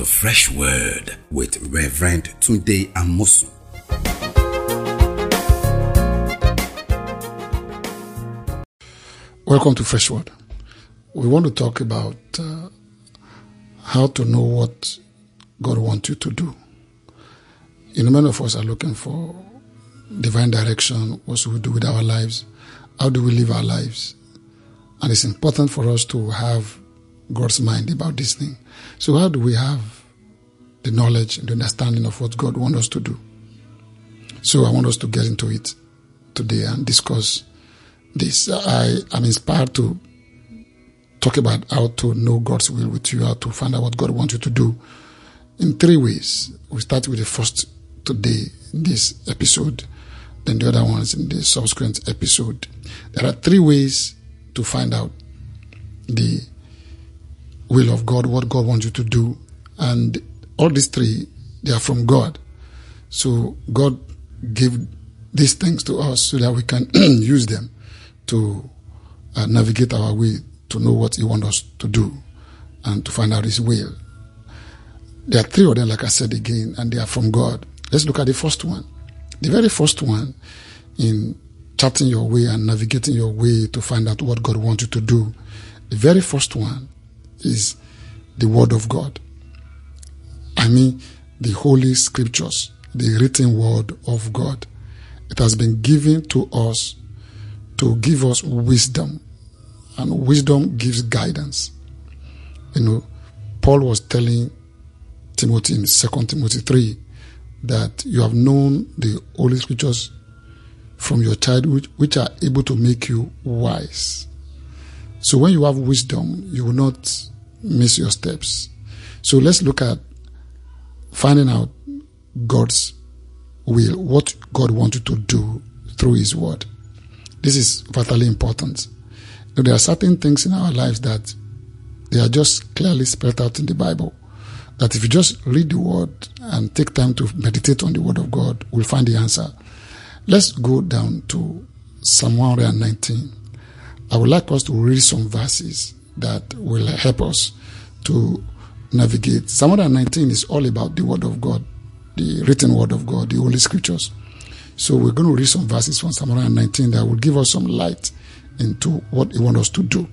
to Fresh Word with Reverend Tunde Amosu. Welcome to Fresh Word. We want to talk about uh, how to know what God wants you to do. You know, many of us are looking for divine direction. What should we do with our lives? How do we live our lives? And it's important for us to have God's mind about this thing. So, how do we have the knowledge and the understanding of what God wants us to do? So, I want us to get into it today and discuss this. I am inspired to talk about how to know God's will with you, how to find out what God wants you to do in three ways. We start with the first today in this episode, then the other ones in the subsequent episode. There are three ways to find out the will of God, what God wants you to do. And all these three, they are from God. So God gave these things to us so that we can use them to uh, navigate our way to know what He wants us to do and to find out His will. There are three of them, like I said again, and they are from God. Let's look at the first one. The very first one in charting your way and navigating your way to find out what God wants you to do. The very first one is the Word of God. I mean, the Holy Scriptures, the written Word of God. It has been given to us to give us wisdom, and wisdom gives guidance. You know, Paul was telling Timothy in 2 Timothy 3 that you have known the Holy Scriptures from your childhood, which are able to make you wise. So when you have wisdom, you will not miss your steps. So let's look at finding out God's will, what God wants you to do through His Word. This is vitally important. There are certain things in our lives that they are just clearly spelled out in the Bible. That if you just read the Word and take time to meditate on the Word of God, we'll find the answer. Let's go down to Psalm 119. I would like us to read some verses that will help us to navigate. Psalm 119 is all about the Word of God, the written Word of God, the Holy Scriptures. So we're going to read some verses from Psalm 119 that will give us some light into what He wants us to do.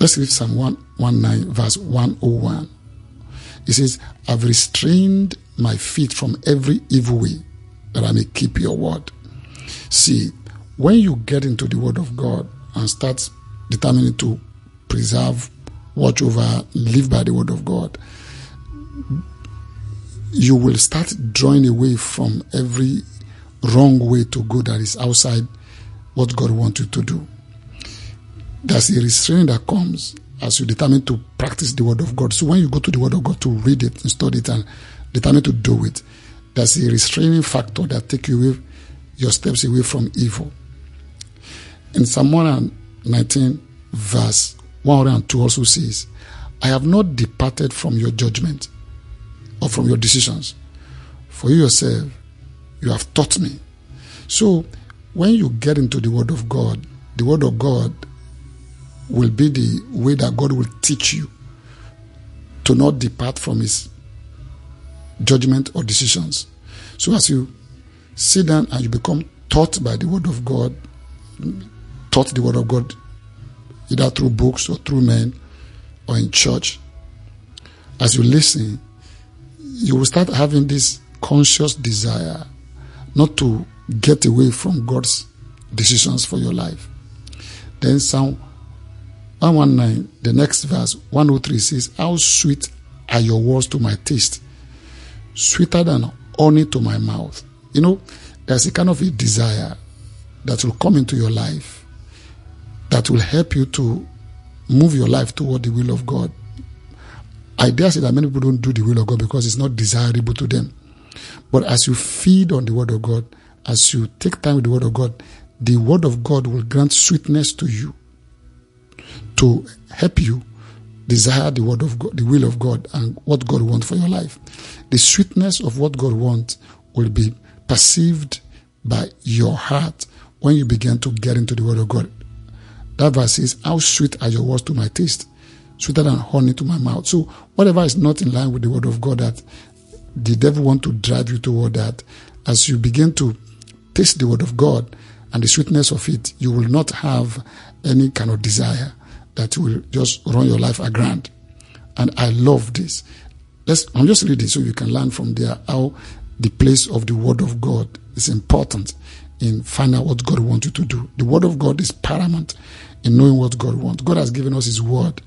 Let's read Psalm 119, verse 101. It says, I've restrained my feet from every evil way that I may keep your word. See, when you get into the word of God and start determining to preserve, watch over, live by the word of God, you will start drawing away from every wrong way to go that is outside what God wants you to do. There's a restraint that comes as you determine to practice the word of God. So when you go to the word of God to read it and study it and determine to do it, there's a restraining factor that take you away, your steps away from evil. In Psalm 119, verse 102 also says, I have not departed from your judgment or from your decisions. For you yourself, you have taught me. So when you get into the Word of God, the Word of God will be the way that God will teach you to not depart from His judgment or decisions. So as you sit down and you become taught by the Word of God, taught the Word of God either through books or through men or in church, as you listen, you will start having this conscious desire not to get away from God's decisions for your life. Then Psalm 119, the next verse, 103 says, How sweet are your words to my taste, sweeter than honey to my mouth. You know, there's a kind of a desire that will come into your life that will help you to move your life toward the will of God. I dare say that many people don't do the will of God because it's not desirable to them. But as you feed on the Word of God, as you take time with the Word of God, the Word of God will grant sweetness to you to help you desire the Word of God, the will of God, and what God wants for your life. The sweetness of what God wants will be perceived by your heart when you begin to get into the Word of God. That verse says, How sweet are your words to my taste, sweeter than honey to my mouth. So whatever is not in line with the word of God that the devil want to drive you toward that, as you begin to taste the word of God and the sweetness of it, you will not have any kind of desire that will just run your life aground. And I love this. Let's, I'm just reading so you can learn from there how the place of the word of God is important in finding out what God wants you to do. The word of God is paramount in knowing what God wants. God has given us his word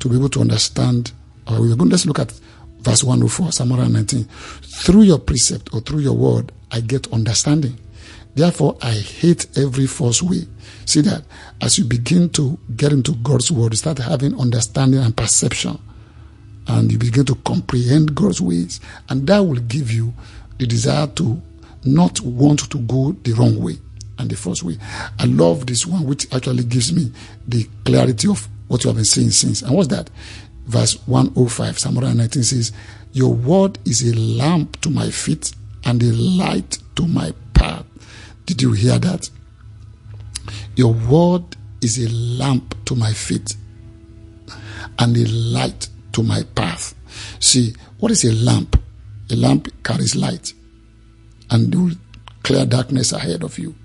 to be able to understand. Uh, we're going, let's look at verse 104, Psalm 119. Through your precept or through your word, I get understanding. Therefore, I hate every false way. See that as you begin to get into God's word, you start having understanding and perception, and you begin to comprehend God's ways, and that will give you the desire to not want to go the wrong way and the first way. I love this one, which actually gives me the clarity of what you have been saying since. And what's that? Verse 105, Psalm 119 says, Your word is a lamp to my feet and a light to my path. Did you hear that? Your word is a lamp to my feet and a light to my path. See, what is a lamp? A lamp carries light and will clear darkness ahead of you.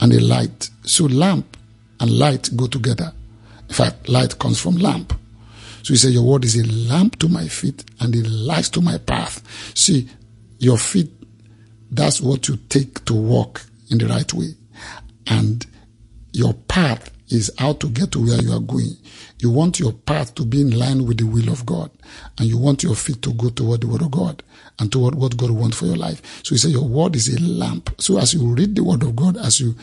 And a light. So lamp and light go together. In fact, light comes from lamp. So he said, Your word is a lamp to my feet and a light to my path. See, your feet, that's what you take to walk in the right way. And your path is how to get to where you are going. You want your path to be in line with the will of God. And you want your feet to go toward the word of God and toward what God wants for your life. So he said, Your word is a lamp. So as you read the word of God, as you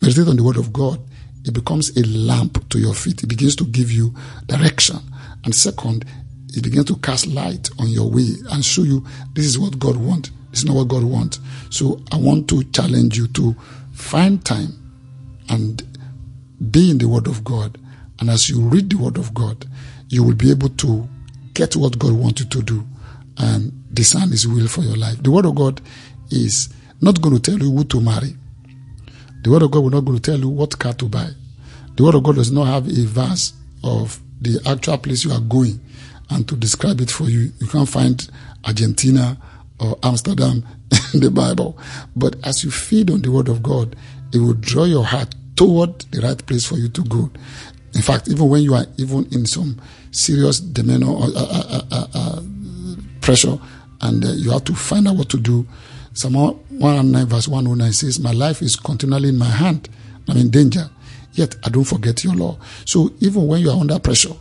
meditate on the word of God, it becomes a lamp to your feet. It begins to give you direction. And second, it begins to cast light on your way and show you this is what God wants. This is not what God wants. So I want to challenge you to find time and be in the Word of God. And as you read the Word of God, you will be able to get what God wants you to do and discern His will for your life. The Word of God is not going to tell you who to marry. The Word of God will not going to tell you what car to buy. The Word of God does not have a verse of the actual place you are going and to describe it for you. You can't find Argentina or Amsterdam in the Bible. But as you feed on the Word of God, it will draw your heart toward the right place for you to go. In fact, even when you are even in some serious demeanor or uh, uh, uh, uh pressure, and uh, you have to find out what to do. Psalm 109 verse 109 says, My life is continually in my hand. I'm in danger. Yet I don't forget your law. So even when you are under pressure,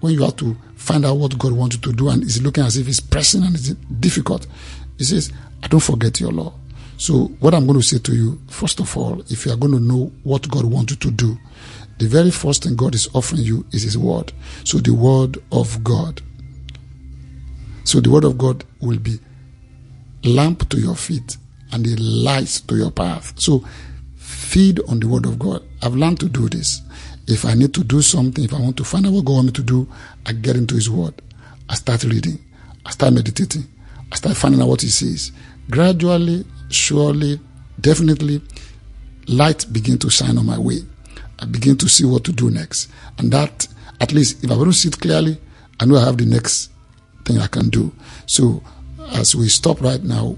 when you have to find out what God wants you to do and it's looking as if it's pressing and it's difficult, He says, I don't forget your law. So what I'm going to say to you, first of all, if you are going to know what God wants you to do, the very first thing God is offering you is His Word. So the Word of God. So the Word of God will be lamp to your feet and a light to your path. So feed on the Word of God. I've learned to do this. If I need to do something, if I want to find out what God wants me to do, I get into His Word. I start reading. I start meditating. I start finding out what He says. Gradually, surely, definitely, light begin to shine on my way. I begin to see what to do next. And that, at least, if I don't see it clearly, I know I have the next thing I can do. So, as we stop right now,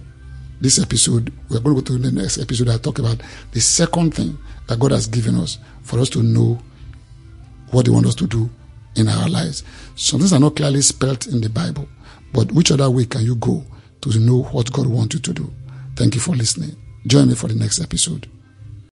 this episode, we're going to go to the next episode. I talk about the second thing that God has given us for us to know what He wants us to do in our lives. Some things are not clearly spelled in the Bible, but which other way can you go to know what God wants you to do? Thank you for listening. Join me for the next episode.